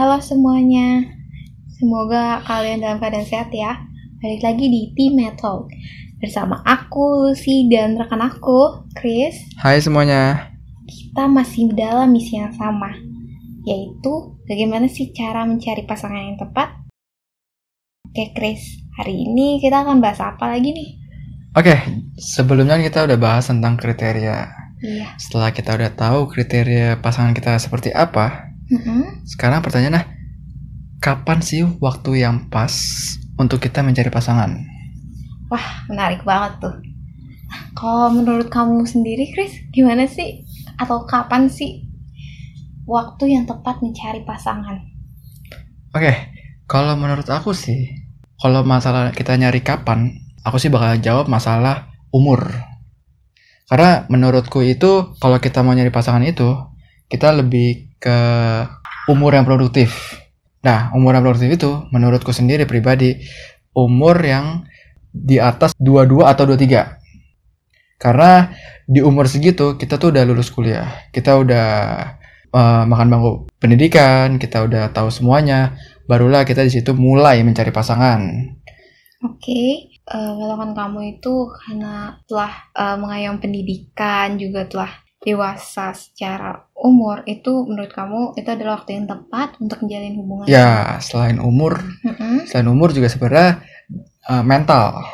Halo semuanya, semoga kalian dalam keadaan sehat ya. Balik lagi di Team Metal bersama aku, Lucy, dan rekan aku, Chris. Hai semuanya. Kita masih dalam misi yang sama, yaitu bagaimana sih cara mencari pasangan yang tepat. Oke Chris, hari ini kita akan bahas apa lagi nih? Oke, sebelumnya kita udah bahas tentang kriteria. Iya. Setelah kita udah tahu kriteria pasangan kita seperti apa, Mm-mm. sekarang pertanyaannya, kapan sih waktu yang pas untuk kita mencari pasangan? Wah, menarik banget tuh. Nah, Kalau menurut kamu sendiri, Chris, gimana sih? Atau kapan sih waktu yang tepat mencari pasangan? Oke, kalau menurut aku sih, kalau masalah kita nyari kapan, aku sih bakal jawab masalah umur. Karena menurutku itu, kalau kita mau nyari pasangan itu, kita lebih ke umur yang produktif. Nah, umur yang produktif itu, menurutku sendiri pribadi, umur yang di atas 22 atau 23. Karena di umur segitu, kita tuh udah lulus kuliah. Kita udah eh, makan bangku pendidikan, kita udah tahu semuanya, barulah kita di situ mulai mencari pasangan. Oke, eh, patokan kamu itu karena telah eh, mengayom pendidikan, juga telah dewasa secara umur, itu menurut kamu itu adalah waktu yang tepat untuk menjalin hubungan? Ya, selain umur, Mm-mm. selain umur juga sebenarnya eh, mental.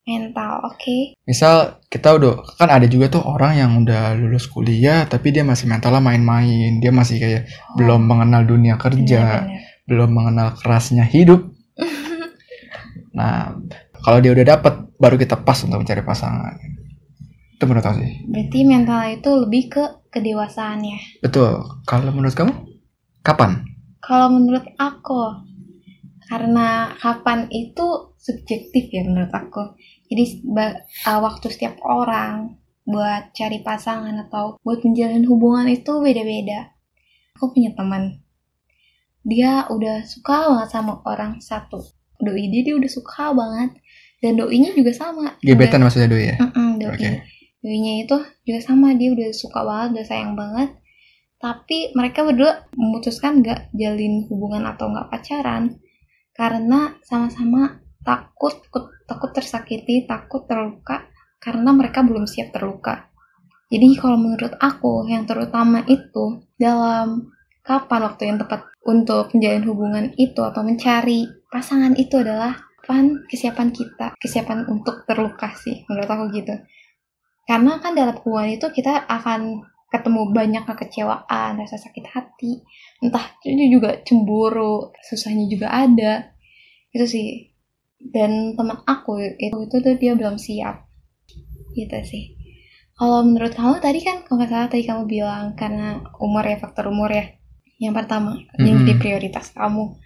Mental, oke. Misal kita udah kan ada juga tuh orang yang udah lulus kuliah tapi dia masih mentalnya main-main, dia masih kayak Oh, belum mengenal dunia kerja, benar-benar. belum mengenal kerasnya hidup. Nah, kalau dia udah dapet, baru kita pas untuk mencari pasangan. Itu menurut aku sih. Berarti mental itu lebih ke kedewasaannya. Betul. Kalau menurut kamu, kapan? Kalau menurut aku, karena kapan itu subjektif ya menurut aku. Jadi uh, waktu setiap orang buat cari pasangan atau buat menjalin hubungan itu beda-beda. Aku punya teman, dia udah suka banget sama orang satu. Doi dia, dia udah suka banget. Dan doinya juga sama. Gebetan maksudnya doi ya? Mm-mm, doi. Oke. Doinya itu juga sama, dia udah suka banget, udah sayang banget. Tapi mereka berdua memutuskan nggak jalin hubungan atau nggak pacaran karena sama-sama takut, takut, takut tersakiti, takut terluka karena mereka belum siap terluka. Jadi kalau menurut aku yang terutama itu dalam kapan waktu yang tepat untuk menjalin hubungan itu atau mencari pasangan itu adalah kapan kesiapan kita, kesiapan untuk terluka sih menurut aku gitu. Karena kan dalam hubungan itu kita akan ketemu banyak kekecewaan, rasa sakit hati, entah itu juga cemburu, susahnya juga ada. Itu sih. Dan teman aku itu itu tuh dia belum siap. Gitu sih. Kalau menurut kamu tadi kan kalau nggak salah tadi kamu bilang karena umur ya faktor umur ya. Yang pertama yang Mhm. jadi prioritas kamu.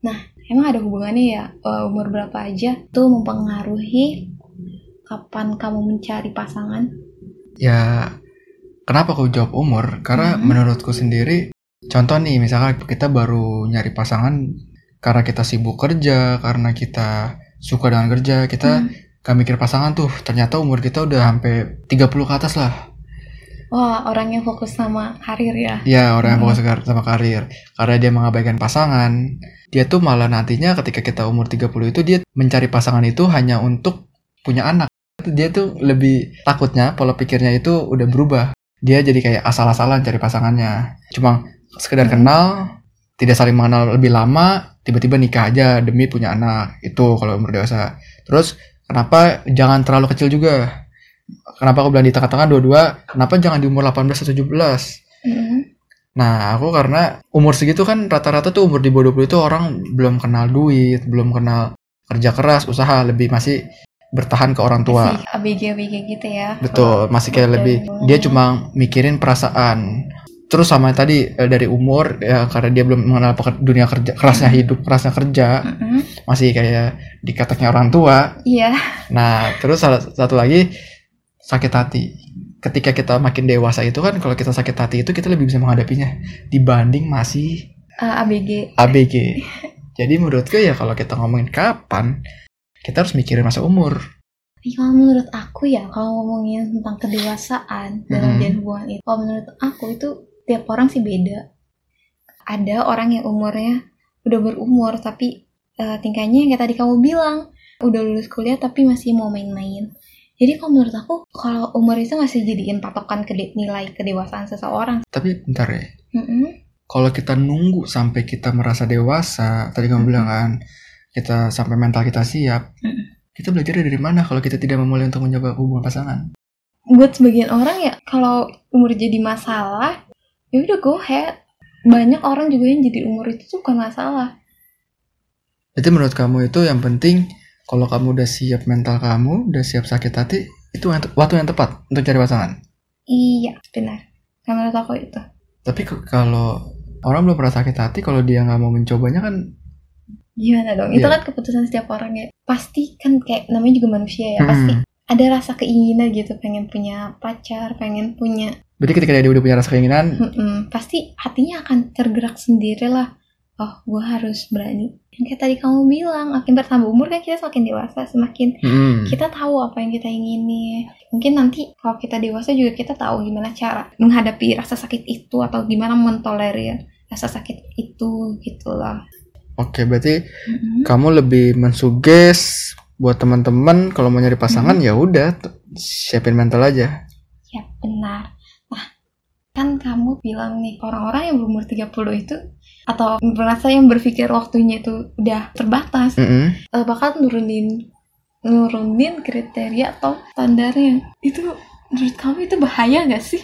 Nah, emang ada hubungannya ya eh, umur berapa aja tuh mempengaruhi kapan kamu mencari pasangan? Ya, kenapa aku jawab umur? Karena Mhm. menurutku sendiri, contoh nih, misalkan kita baru nyari pasangan karena kita sibuk kerja, karena kita suka dengan kerja, kita Hmm. gak mikir pasangan tuh. Ternyata umur kita udah sampai 30 ke atas lah. Wah, orang yang fokus sama karir ya. Ya, orang yang Mhm. fokus sama karir. Karena dia mengabaikan pasangan, dia tuh malah nantinya ketika kita umur 30 itu, dia mencari pasangan itu hanya untuk punya anak. Dia tuh lebih takutnya, pola pikirnya itu udah berubah. Dia jadi kayak asal-asalan cari pasangannya. Cuma sekedar Mhm. kenal, tidak saling mengenal lebih lama, tiba-tiba nikah aja demi punya anak. Itu kalau umur dewasa. Terus, kenapa jangan terlalu kecil juga? Kenapa aku bilang di tengah-tengah dua-dua, kenapa jangan di umur 18 atau 17? Mhm. Nah, aku karena umur segitu kan rata-rata tuh umur di bawah 20 itu orang belum kenal duit, belum kenal kerja keras, usaha, lebih masih bertahan ke orang tua. Masih ABG-ABG gitu ya. Betul, masih kayak Betul. lebih dia cuma mikirin perasaan. Terus sama tadi eh, dari umur ya karena dia belum mengenal dunia kerja, kerasnya hidup, kerasnya kerja, Mhm. masih kayak dikataknya orang tua. Iya. Nah, terus salah satu lagi sakit hati. Ketika kita makin dewasa itu kan kalau kita sakit hati itu kita lebih bisa menghadapinya dibanding masih Eh, ABG. ABG. Jadi menurutku ya kalau kita ngomongin kapan, kita harus mikirin masa umur. Tapi kalau menurut aku ya, kalau ngomongin tentang kedewasaan dalam Mhm. menjalin hubungan itu, kalau menurut aku itu tiap orang sih beda. ada orang yang umurnya udah berumur tapi uh, tingkahnya yang kayak tadi kamu bilang udah lulus kuliah tapi masih mau main-main jadi kalau menurut aku kalau umur itu masih jadiin patokan ke nilai kedewasaan seseorang tapi bentar ya mm -hmm. kalau kita nunggu sampai kita merasa dewasa tadi kamu bilang kan kita sampai mental kita siap -hmm. kita belajar dari mana kalau kita tidak memulai untuk mencoba hubungan pasangan? Buat sebagian orang ya kalau umur jadi masalah ya udah go ahead. Banyak orang juga yang jadi umur itu tuh bukan masalah. Jadi menurut kamu itu yang penting kalau kamu udah siap mental kamu udah siap sakit hati itu waktu yang tepat untuk cari pasangan? Iya benar. Menurut aku itu. Tapi kalau orang belum pernah sakit hati kalau dia nggak mau mencobanya kan gimana dong yeah. itu iya. kan keputusan setiap orang ya pasti kan kayak namanya juga manusia ya hmm. pasti ada rasa keinginan gitu pengen punya pacar pengen punya Berarti ketika dia udah punya rasa keinginan, Mm-mm, pasti hatinya akan tergerak sendiri lah. Oh, gue harus berani. Yang kayak tadi kamu bilang, makin bertambah umur kan kita semakin dewasa, semakin mm. kita tahu apa yang kita ingini. Mungkin nanti kalau kita dewasa juga kita tahu gimana cara menghadapi rasa sakit itu atau gimana mentolerir rasa sakit itu gitulah. Oke, berarti mm-hmm. kamu lebih mensuges buat teman-teman kalau mau nyari pasangan mm-hmm. ya udah siapin mental aja. Ya benar kan kamu bilang nih orang-orang yang berumur 30 itu atau merasa yang berpikir waktunya itu udah terbatas mm -hmm. uh, bakal nurunin nurunin kriteria atau standarnya itu menurut kamu itu bahaya gak sih?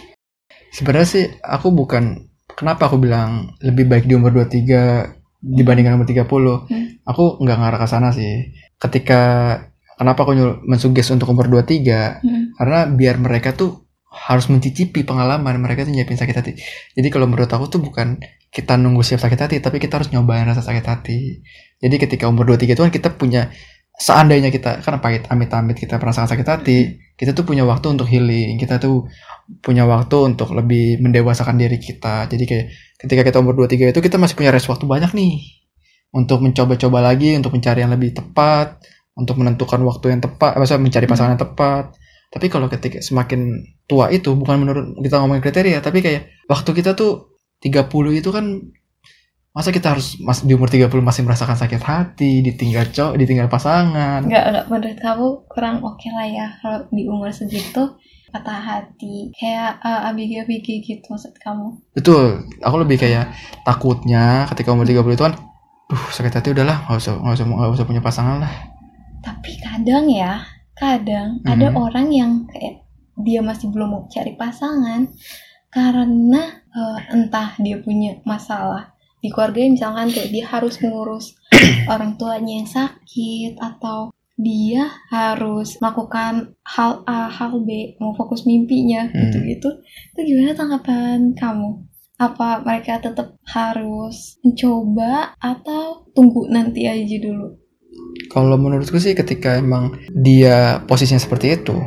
Sebenarnya sih aku bukan kenapa aku bilang lebih baik di umur 23 dibandingkan umur 30 hmm. aku nggak ngarah ke sana sih. Ketika kenapa aku mensuges untuk umur 23 hmm. karena biar mereka tuh harus mencicipi pengalaman mereka tuh nyiapin sakit hati. Jadi kalau menurut aku tuh bukan kita nunggu siap sakit hati tapi kita harus nyobain rasa sakit hati. Jadi ketika umur 23 itu kan kita punya seandainya kita kan pahit amit-amit kita merasakan sakit hati kita tuh punya waktu untuk healing. Kita tuh punya waktu untuk lebih mendewasakan diri kita. Jadi kayak ketika kita umur 23 itu kita masih punya res waktu banyak nih. Untuk mencoba-coba lagi untuk mencari yang lebih tepat untuk menentukan waktu yang tepat maksudnya mencari pasangan yang tepat. Tapi kalau ketika semakin tua itu bukan menurut kita ngomongin kriteria, tapi kayak waktu kita tuh 30 itu kan masa kita harus mas, di umur 30 masih merasakan sakit hati, ditinggal cowok, ditinggal pasangan. Enggak, enggak menurut kamu kurang oke okay lah ya kalau di umur segitu patah hati kayak uh, abg-abg gitu maksud kamu betul aku lebih kayak takutnya ketika umur 30 itu kan duh sakit hati udahlah nggak usah nggak usah nggak usah punya pasangan lah tapi kadang ya kadang hmm. ada orang yang kayak dia masih belum mau cari pasangan karena uh, entah dia punya masalah di keluarga misalkan kayak dia harus ngurus orang tuanya yang sakit atau dia harus melakukan hal A hal B mau fokus mimpinya hmm. gitu gitu itu gimana tanggapan kamu? Apa mereka tetap harus mencoba atau tunggu nanti aja dulu? Kalau menurutku sih ketika emang dia posisinya seperti itu,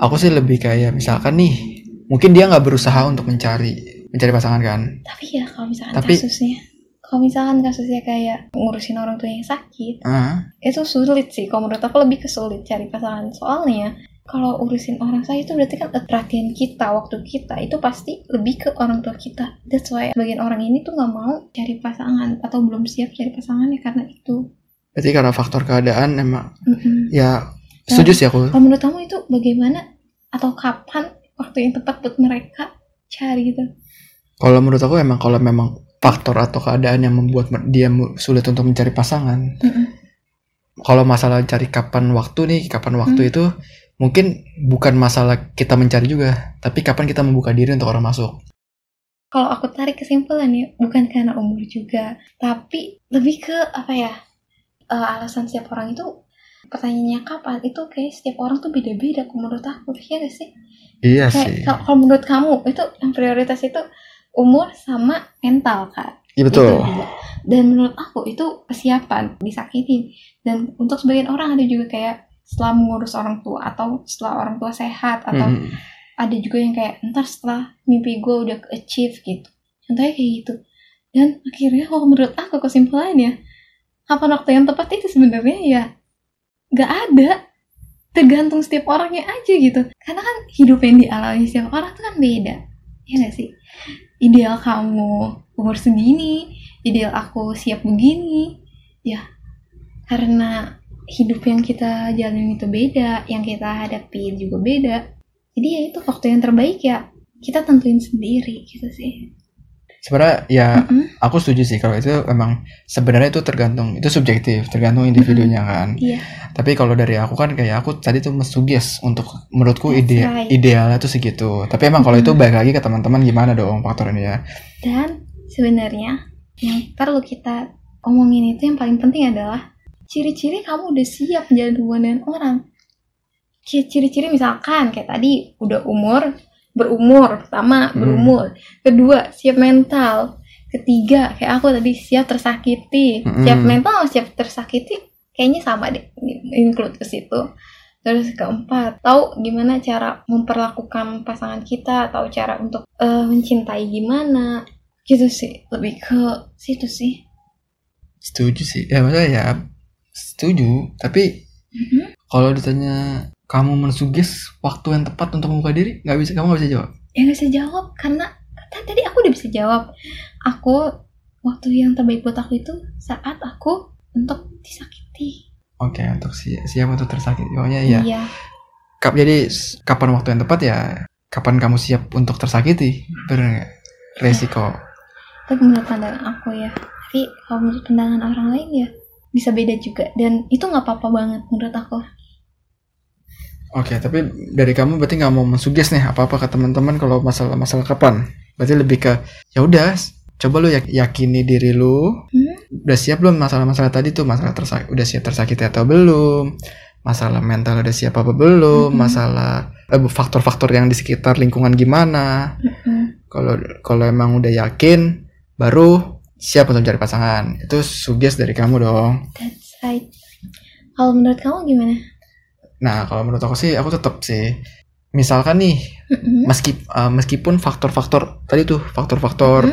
aku sih lebih kayak misalkan nih, mungkin dia nggak berusaha untuk mencari mencari pasangan kan. Tapi ya kalau misalkan Tapi, kasusnya, kalau misalkan kasusnya kayak ngurusin orang tua yang sakit, uh, itu sulit sih. Kalau menurut aku lebih kesulit cari pasangan. Soalnya kalau urusin orang saya itu berarti kan perhatian kita, waktu kita itu pasti lebih ke orang tua kita. That's why bagian orang ini tuh nggak mau cari pasangan atau belum siap cari pasangan ya karena itu. Berarti karena faktor keadaan emang mm-hmm. ya setuju sih aku. Kalau menurut kamu itu bagaimana atau kapan waktu yang tepat buat mereka cari gitu? Kalau menurut aku emang kalau memang faktor atau keadaan yang membuat dia sulit untuk mencari pasangan. Mm-hmm. Kalau masalah cari kapan waktu nih, kapan waktu mm. itu mungkin bukan masalah kita mencari juga, tapi kapan kita membuka diri untuk orang masuk. Kalau aku tarik kesimpulan ya, bukan karena umur juga, tapi lebih ke apa ya? uh, alasan setiap orang itu pertanyaannya kapan itu kayak setiap orang tuh beda-beda menurut aku ya gak sih iya kayak, sih kalau menurut kamu itu yang prioritas itu umur sama mental kan iya betul. Dan menurut aku itu persiapan disakitin dan untuk sebagian orang ada juga kayak setelah mengurus orang tua atau setelah orang tua sehat atau mm. ada juga yang kayak ntar setelah mimpi gue udah achieve gitu. Contohnya kayak gitu. Dan akhirnya kalau menurut aku kesimpulannya kapan waktu yang tepat itu sebenarnya ya nggak ada. Tergantung setiap orangnya aja gitu. Karena kan hidup yang dialami setiap orang tuh kan beda ya nggak sih? Ideal kamu umur segini ideal aku siap begini ya. Karena hidup yang kita jalani itu beda yang kita hadapi juga beda. Jadi ya itu waktu yang terbaik ya. Kita tentuin sendiri gitu sih sebenarnya ya Mm-mm. aku setuju sih kalau itu emang sebenarnya itu tergantung itu subjektif tergantung individunya kan iya tapi kalau dari aku kan kayak aku tadi tuh mensuggest untuk menurutku That's ide right. idealnya tuh segitu tapi emang kalau itu Mhm. balik lagi ke teman-teman gimana dong faktornya ya Dan sebenarnya yang perlu kita omongin itu yang paling penting adalah ciri-ciri kamu udah siap menjalin hubungan dengan orang. Kayak Ciri-ciri misalkan kayak tadi udah umur, berumur, pertama Hmm. berumur, kedua siap mental, ketiga kayak aku tadi siap tersakiti, Mm-mm. siap mental siap tersakiti kayaknya sama deh include ke situ. Terus keempat, tahu gimana cara memperlakukan pasangan kita, tahu cara untuk eh, mencintai gimana, gitu sih. Lebih ke situ sih. setuju sih ya maksudnya ya setuju tapi Mhm. kalau ditanya kamu mensuggest waktu yang tepat untuk membuka diri nggak bisa kamu nggak bisa jawab Ya nggak bisa jawab karena tadi aku udah bisa jawab. Aku waktu yang terbaik buat aku itu saat aku untuk disakiti. oke untuk si siap untuk tersakiti pokoknya ya Iya. Kap, jadi kapan waktu yang tepat ya kapan kamu siap untuk tersakiti bener nggak resiko Tapi menurut pandangan aku ya. Tapi kalau menurut pandangan orang lain ya bisa beda juga dan itu nggak apa-apa banget menurut aku. Oke tapi dari kamu berarti nggak mau mensuggest nih apa apa ke teman-teman kalau masalah masalah kapan berarti lebih ke ya udah coba lu yak- yakini diri lu Hmm? udah siap belum masalah-masalah tadi tuh masalah tersak udah siap tersakiti atau belum masalah mental udah siap apa belum Mhm. masalah eh, faktor-faktor yang di sekitar lingkungan gimana Mm-mm. kalau kalau emang udah yakin baru siap untuk mencari pasangan itu suggest dari kamu dong That's right. Kalau menurut kamu gimana? Nah kalau menurut aku sih aku tetap sih. Misalkan nih meski eh, meskipun faktor-faktor tadi tuh faktor-faktor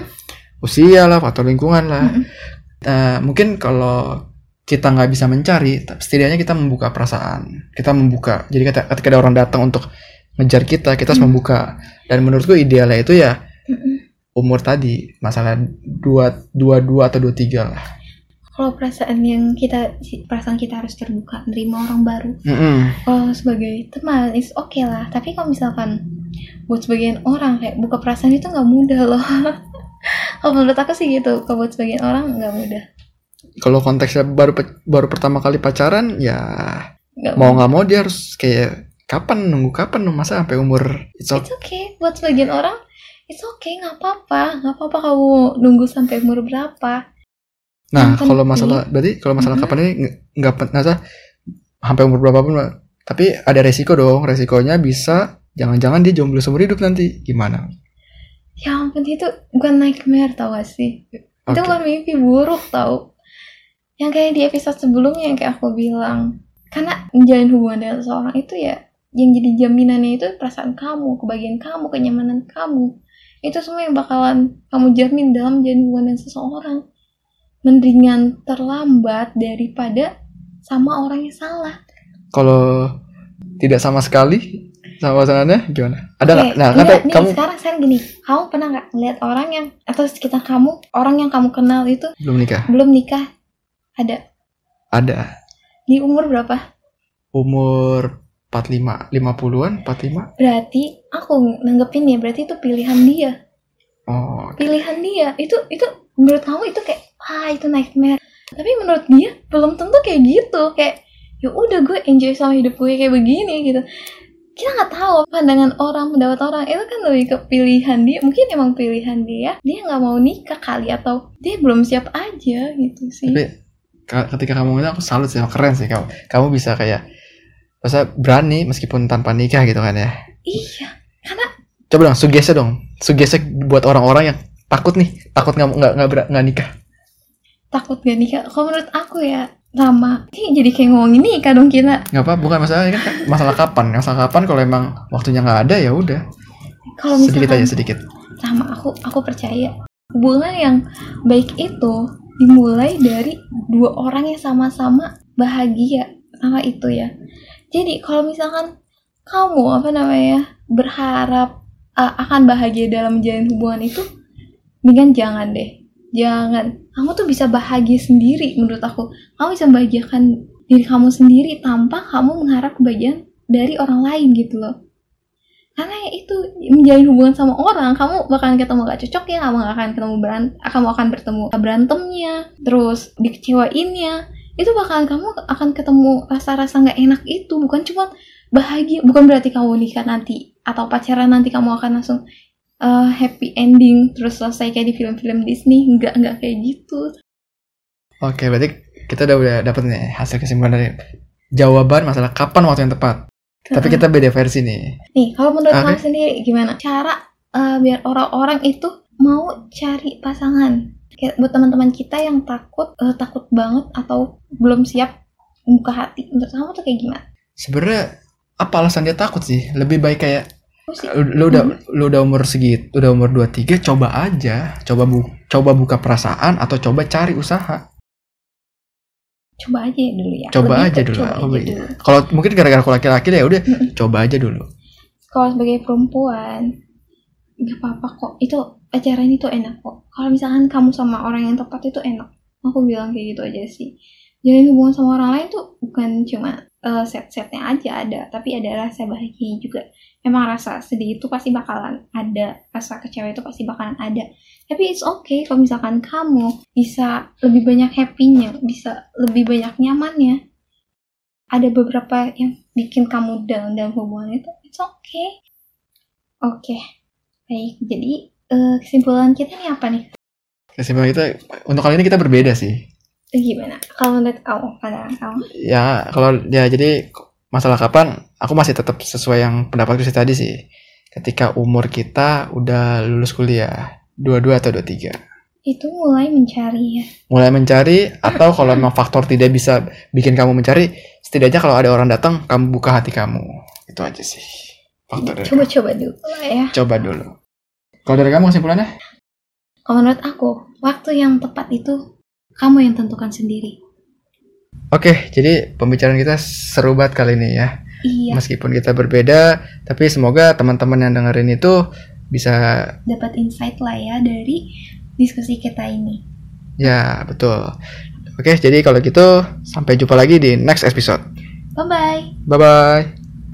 usia lah faktor lingkungan lah Mm-mm. Eh, mungkin kalau kita nggak bisa mencari tapi setidaknya kita membuka perasaan. Kita membuka. Jadi ketika, ketika ada orang datang untuk ngejar kita kita harus Hmm. membuka. Dan menurutku idealnya itu ya umur tadi masalah dua dua dua atau dua tiga lah Kalau perasaan yang kita perasaan kita harus terbuka nerima orang baru. Mm-mm. Kalau sebagai teman is oke lah. Tapi kalau misalkan buat sebagian orang kayak buka perasaan itu nggak mudah loh. kalau menurut aku sih gitu. Kalau buat sebagian orang nggak mudah. kalau konteksnya baru baru pertama kali pacaran ya Nggak mau nggak mau dia harus kayak kapan nunggu kapan masa sampai umur it's okay. It's okay. Buat sebagian orang it's okay nggak apa-apa. Nggak apa-apa kamu nunggu sampai umur berapa. Nah kalau masalah berarti kalau masalah Mhm. kapan ini nggak- nggak pen- nggak usah sampai umur berapa pun tapi ada resiko dong resikonya bisa jangan-jangan dia jomblo seumur hidup nanti gimana Ya ampun itu bukan nightmare tau gak sih? Itu Oke. bukan mimpi buruk tau. Yang kayak di episode sebelumnya yang kayak aku bilang. Karena menjalin hubungan dengan seseorang itu ya yang jadi jaminannya itu perasaan kamu, kebahagiaan kamu, kenyamanan kamu. Itu semua yang bakalan kamu jamin dalam menjalin hubungan dengan seseorang. Mendingan terlambat daripada sama orang yang salah. kalau tidak sama sekali sama pasangannya gimana? Ada nggak? Nah kata nih, kamu sekarang sekarang gini, kamu pernah nggak ngeliat orang yang atau sekitar kamu, orang yang kamu kenal itu belum nikah? belum nikah? Ada? Ada. Di umur berapa? umur 45 50-an 45 Berarti aku nanggepin ya, berarti itu pilihan dia. Oh Pilihan dia. Itu itu menurut kamu itu kayak ah itu nightmare. Tapi menurut dia belum tentu kayak gitu. Kayak ya udah gue enjoy sama hidup gue kayak begini gitu. Kita nggak tahu pandangan orang, pendapat orang itu kan lebih ke pilihan dia. Mungkin emang pilihan dia, dia nggak mau nikah kali atau dia belum siap aja gitu sih. tapi ka- ketika kamu itu aku salut sih keren sih kamu kamu bisa kayak masa berani meskipun tanpa nikah gitu kan ya Iya, coba dong sugesti dong. Sugesti buat orang-orang yang takut nih. Takut nggak nggak nggak nggak nikah. Takut gak nikah. Kalau menurut aku ya sama. Ini jadi kayak ngomongin nikah dong kita. nggak apa bukan masalah kan masalah kapan. Masalah kapan kalau emang waktunya nggak ada ya udah. Kalau sedikit aja sedikit. Sama aku aku percaya. Hubungan yang baik itu dimulai dari dua orang yang sama-sama bahagia. Sama itu ya. Jadi kalau misalkan kamu apa namanya berharap uh, akan bahagia dalam menjalin hubungan itu dengan jangan deh. Jangan. Kamu tuh bisa bahagia sendiri menurut aku. Kamu bisa membahagiakan diri kamu sendiri tanpa kamu mengharap kebahagiaan dari orang lain gitu loh. Karena itu menjalin hubungan sama orang kamu bakalan ketemu gak cocok ya kamu akan ketemu berant kamu akan bertemu berantemnya terus dikecewainnya. Itu bakalan kamu akan ketemu rasa-rasa nggak enak itu. Bukan cuma bahagia bukan berarti kamu nikah nanti atau pacaran nanti kamu akan langsung uh, happy ending terus selesai kayak di film-film Disney nggak nggak kayak gitu oke berarti kita udah udah dapet nih hasil kesimpulan dari jawaban masalah kapan waktu yang tepat tapi kita beda versi nih. Nih, kalau menurut okay. kamu sendiri gimana? Cara uh, biar orang-orang itu mau cari pasangan. Kayak buat teman-teman kita yang takut uh, takut banget atau belum siap buka hati. Menurut kamu tuh kayak gimana? Sebenarnya apa alasan dia takut sih? Lebih baik kayak lu udah hmm. lu udah umur segitu, udah umur 23, coba aja, coba bu coba buka perasaan atau coba cari usaha. Coba aja dulu ya. Coba Lebih aja dulu, coba aja dulu. kalau mungkin gara-gara aku laki-laki ya udah coba aja dulu. Kalau sebagai perempuan nggak apa-apa kok. Itu ajaran itu enak kok. Kalau misalkan kamu sama orang yang tepat itu enak. Aku bilang kayak gitu aja sih. Jadi hubungan sama orang lain tuh bukan cuma uh, set-setnya aja ada tapi ada rasa bahagia juga. Emang rasa sedih itu pasti bakalan ada rasa kecewa itu pasti bakalan ada. Tapi it's okay kalau misalkan kamu bisa lebih banyak happy-nya bisa lebih banyak nyamannya. Ada beberapa yang bikin kamu down dalam hubungan itu it's okay. Oke okay. baik. Jadi uh, kesimpulan kita nih apa nih? Kesimpulan kita untuk kali ini kita berbeda sih gimana? Kalau menurut kamu pada kamu? Ya kalau ya jadi masalah kapan aku masih tetap sesuai yang pendapatku sih tadi sih. Ketika umur kita udah lulus kuliah dua-dua atau dua-tiga. Itu mulai mencari ya? Mulai mencari atau kalau memang faktor tidak bisa bikin kamu mencari setidaknya kalau ada orang datang kamu buka hati kamu. Itu aja sih faktor coba-coba dulu ya. Coba dulu. Kalau dari kamu kesimpulannya? Kalau menurut aku waktu yang tepat itu kamu yang tentukan sendiri Oke, jadi pembicaraan kita seru banget kali ini ya. Iya. Meskipun kita berbeda, tapi semoga teman-teman yang dengerin itu bisa dapat insight lah ya dari diskusi kita ini. Ya, betul. Oke, jadi kalau gitu sampai jumpa lagi di next episode. Bye bye. Bye bye.